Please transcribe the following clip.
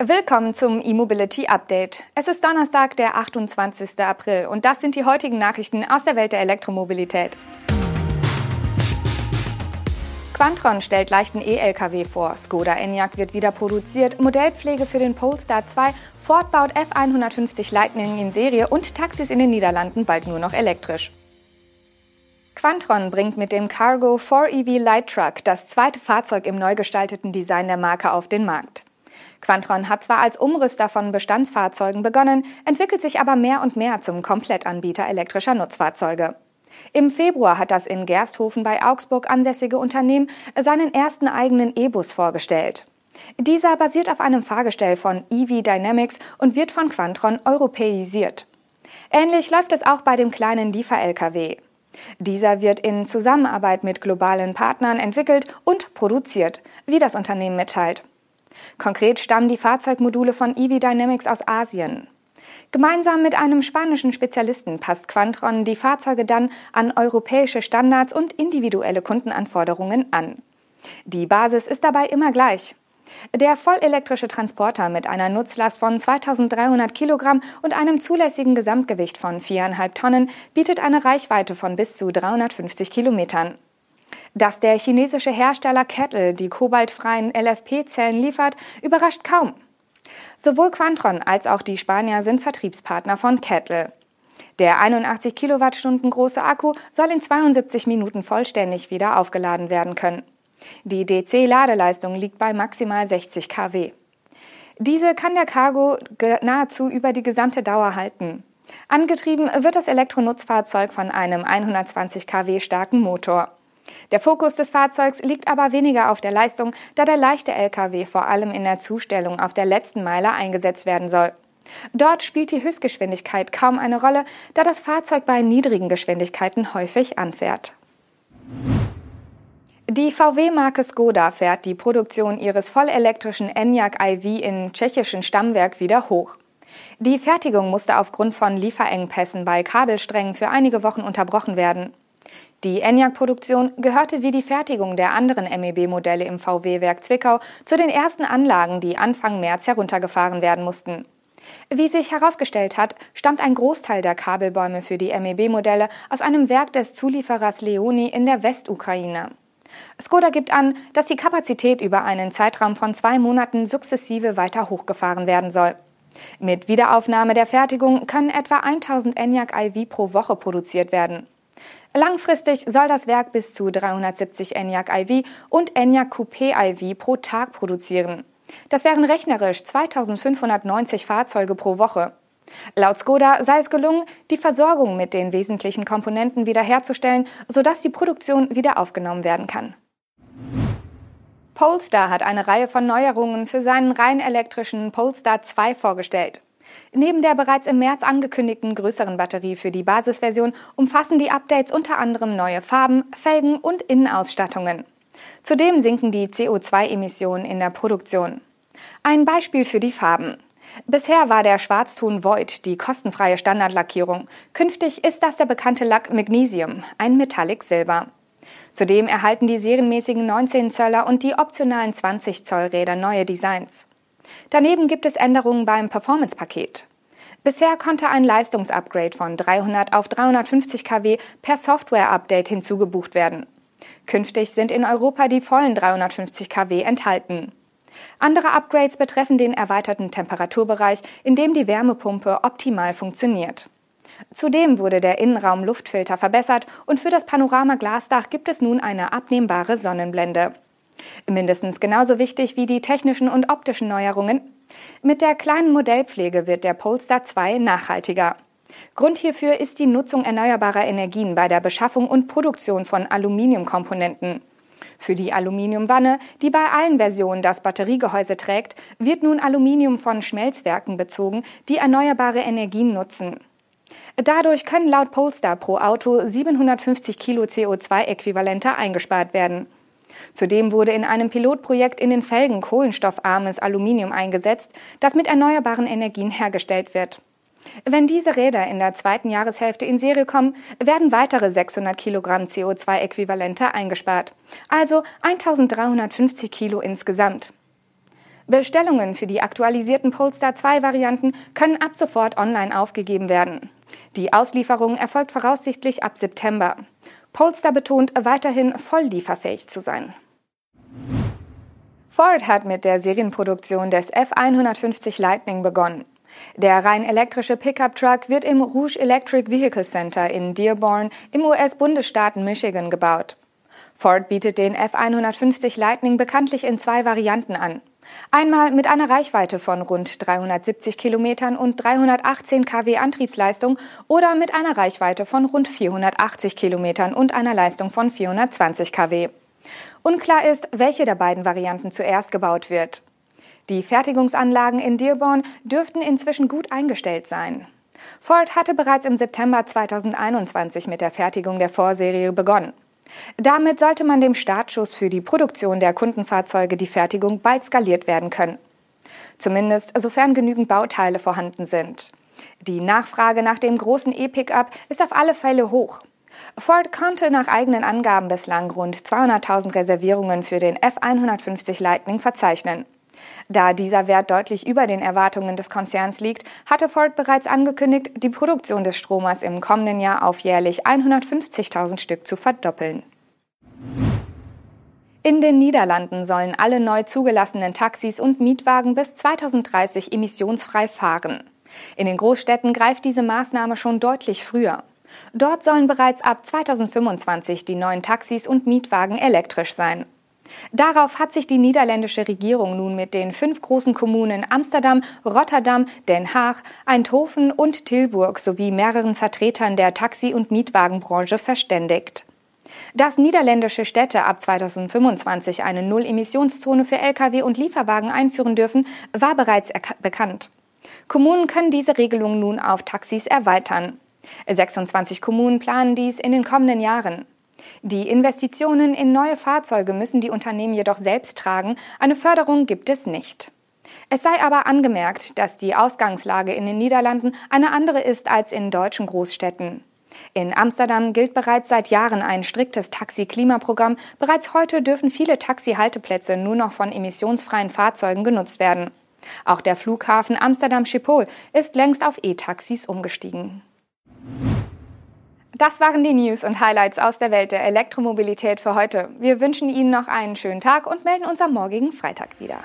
Willkommen zum E-Mobility Update. Es ist Donnerstag, der 28. April und das sind die heutigen Nachrichten aus der Welt der Elektromobilität. Quantron stellt leichten E-Lkw vor, Skoda Enyaq wird wieder produziert, Modellpflege für den Polestar 2, Ford baut F150 Lightning in Serie und Taxis in den Niederlanden bald nur noch elektrisch. Quantron bringt mit dem Cargo 4EV Light Truck das zweite Fahrzeug im neu gestalteten Design der Marke auf den Markt. Quantron hat zwar als Umrüster von Bestandsfahrzeugen begonnen, entwickelt sich aber mehr und mehr zum Komplettanbieter elektrischer Nutzfahrzeuge. Im Februar hat das in Gersthofen bei Augsburg ansässige Unternehmen seinen ersten eigenen E-Bus vorgestellt. Dieser basiert auf einem Fahrgestell von EV Dynamics und wird von Quantron europäisiert. Ähnlich läuft es auch bei dem kleinen Liefer-LKW. Dieser wird in Zusammenarbeit mit globalen Partnern entwickelt und produziert, wie das Unternehmen mitteilt. Konkret stammen die Fahrzeugmodule von EV Dynamics aus Asien. Gemeinsam mit einem spanischen Spezialisten passt Quantron die Fahrzeuge dann an europäische Standards und individuelle Kundenanforderungen an. Die Basis ist dabei immer gleich. Der vollelektrische Transporter mit einer Nutzlast von 2300 Kilogramm und einem zulässigen Gesamtgewicht von 4,5 Tonnen bietet eine Reichweite von bis zu 350 Kilometern. Dass der chinesische Hersteller Kettle die kobaltfreien LFP-Zellen liefert, überrascht kaum. Sowohl Quantron als auch die Spanier sind Vertriebspartner von Kettle. Der 81 Kilowattstunden große Akku soll in 72 Minuten vollständig wieder aufgeladen werden können. Die DC-Ladeleistung liegt bei maximal 60 kW. Diese kann der Cargo nahezu über die gesamte Dauer halten. Angetrieben wird das Elektronutzfahrzeug von einem 120 kW starken Motor. Der Fokus des Fahrzeugs liegt aber weniger auf der Leistung, da der leichte Lkw vor allem in der Zustellung auf der letzten Meile eingesetzt werden soll. Dort spielt die Höchstgeschwindigkeit kaum eine Rolle, da das Fahrzeug bei niedrigen Geschwindigkeiten häufig anfährt. Die VW-Marke Skoda fährt die Produktion ihres vollelektrischen Enyaq iV im tschechischen Stammwerk wieder hoch. Die Fertigung musste aufgrund von Lieferengpässen bei Kabelsträngen für einige Wochen unterbrochen werden. Die Enyaq-Produktion gehörte wie die Fertigung der anderen MEB-Modelle im VW-Werk Zwickau zu den ersten Anlagen, die Anfang März heruntergefahren werden mussten. Wie sich herausgestellt hat, stammt ein Großteil der Kabelbäume für die MEB-Modelle aus einem Werk des Zulieferers Leoni in der Westukraine. Skoda gibt an, dass die Kapazität über einen Zeitraum von zwei Monaten sukzessive weiter hochgefahren werden soll. Mit Wiederaufnahme der Fertigung können etwa 1000 Enyaq iV pro Woche produziert werden. Langfristig soll das Werk bis zu 370 Enyaq iV und Enyaq Coupé iV pro Tag produzieren. Das wären rechnerisch 2590 Fahrzeuge pro Woche. Laut Skoda sei es gelungen, die Versorgung mit den wesentlichen Komponenten wiederherzustellen, sodass die Produktion wieder aufgenommen werden kann. Polestar hat eine Reihe von Neuerungen für seinen rein elektrischen Polestar 2 vorgestellt. Neben der bereits im März angekündigten größeren Batterie für die Basisversion umfassen die Updates unter anderem neue Farben, Felgen und Innenausstattungen. Zudem sinken die CO2-Emissionen in der Produktion. Ein Beispiel für die Farben. Bisher war der Schwarzton Void die kostenfreie Standardlackierung. Künftig ist das der bekannte Lack Magnesium, ein Metallic Silber. Zudem erhalten die serienmäßigen 19 Zöller und die optionalen 20 Zoll Räder neue Designs. Daneben gibt es Änderungen beim Performance-Paket. Bisher konnte ein Leistungsupgrade von 300 auf 350 kW per Software-Update hinzugebucht werden. Künftig sind in Europa die vollen 350 kW enthalten. Andere Upgrades betreffen den erweiterten Temperaturbereich, in dem die Wärmepumpe optimal funktioniert. Zudem wurde der Innenraum-Luftfilter verbessert und für das Panorama-Glasdach gibt es nun eine abnehmbare Sonnenblende. Mindestens genauso wichtig wie die technischen und optischen Neuerungen. Mit der kleinen Modellpflege wird der Polestar 2 nachhaltiger. Grund hierfür ist die Nutzung erneuerbarer Energien bei der Beschaffung und Produktion von Aluminiumkomponenten. Für die Aluminiumwanne, die bei allen Versionen das Batteriegehäuse trägt, wird nun Aluminium von Schmelzwerken bezogen, die erneuerbare Energien nutzen. Dadurch können laut Polestar pro Auto 750 Kilo CO2-Äquivalente eingespart werden. Zudem wurde in einem Pilotprojekt in den Felgen kohlenstoffarmes Aluminium eingesetzt, das mit erneuerbaren Energien hergestellt wird. Wenn diese Räder in der zweiten Jahreshälfte in Serie kommen, werden weitere 600 Kilogramm CO2-Äquivalente eingespart, also 1350 Kilo insgesamt. Bestellungen für die aktualisierten Polestar 2 Varianten können ab sofort online aufgegeben werden. Die Auslieferung erfolgt voraussichtlich ab September. Polestar betont weiterhin voll lieferfähig zu sein. Ford hat mit der Serienproduktion des F150 Lightning begonnen. Der rein elektrische Pickup-Truck wird im Rouge Electric Vehicle Center in Dearborn im US-Bundesstaat Michigan gebaut. Ford bietet den F150 Lightning bekanntlich in zwei Varianten an. Einmal mit einer Reichweite von rund 370 Kilometern und 318 kW Antriebsleistung oder mit einer Reichweite von rund 480 Kilometern und einer Leistung von 420 kW. Unklar ist, welche der beiden Varianten zuerst gebaut wird. Die Fertigungsanlagen in Dearborn dürften inzwischen gut eingestellt sein. Ford hatte bereits im September 2021 mit der Fertigung der Vorserie begonnen. Damit sollte man dem Startschuss für die Produktion der Kundenfahrzeuge die Fertigung bald skaliert werden können. Zumindest sofern genügend Bauteile vorhanden sind. Die Nachfrage nach dem großen E-Pickup ist auf alle Fälle hoch. Ford konnte nach eigenen Angaben bislang rund 200.000 Reservierungen für den F150 Lightning verzeichnen. Da dieser Wert deutlich über den Erwartungen des Konzerns liegt, hatte Ford bereits angekündigt, die Produktion des Stromers im kommenden Jahr auf jährlich 150.000 Stück zu verdoppeln. In den Niederlanden sollen alle neu zugelassenen Taxis und Mietwagen bis 2030 emissionsfrei fahren. In den Großstädten greift diese Maßnahme schon deutlich früher. Dort sollen bereits ab 2025 die neuen Taxis und Mietwagen elektrisch sein. Darauf hat sich die niederländische Regierung nun mit den fünf großen Kommunen Amsterdam, Rotterdam, Den Haag, Eindhoven und Tilburg sowie mehreren Vertretern der Taxi- und Mietwagenbranche verständigt. Dass niederländische Städte ab 2025 eine Null-Emissionszone für Lkw und Lieferwagen einführen dürfen, war bereits bekannt. Kommunen können diese Regelung nun auf Taxis erweitern. 26 Kommunen planen dies in den kommenden Jahren. Die Investitionen in neue Fahrzeuge müssen die Unternehmen jedoch selbst tragen, eine Förderung gibt es nicht. Es sei aber angemerkt, dass die Ausgangslage in den Niederlanden eine andere ist als in deutschen Großstädten. In Amsterdam gilt bereits seit Jahren ein striktes Taxi-Klimaprogramm. Bereits heute dürfen viele Taxi-Halteplätze nur noch von emissionsfreien Fahrzeugen genutzt werden. Auch der Flughafen Amsterdam-Schiphol ist längst auf E-Taxis umgestiegen. Das waren die News und Highlights aus der Welt der Elektromobilität für heute. Wir wünschen Ihnen noch einen schönen Tag und melden uns am morgigen Freitag wieder.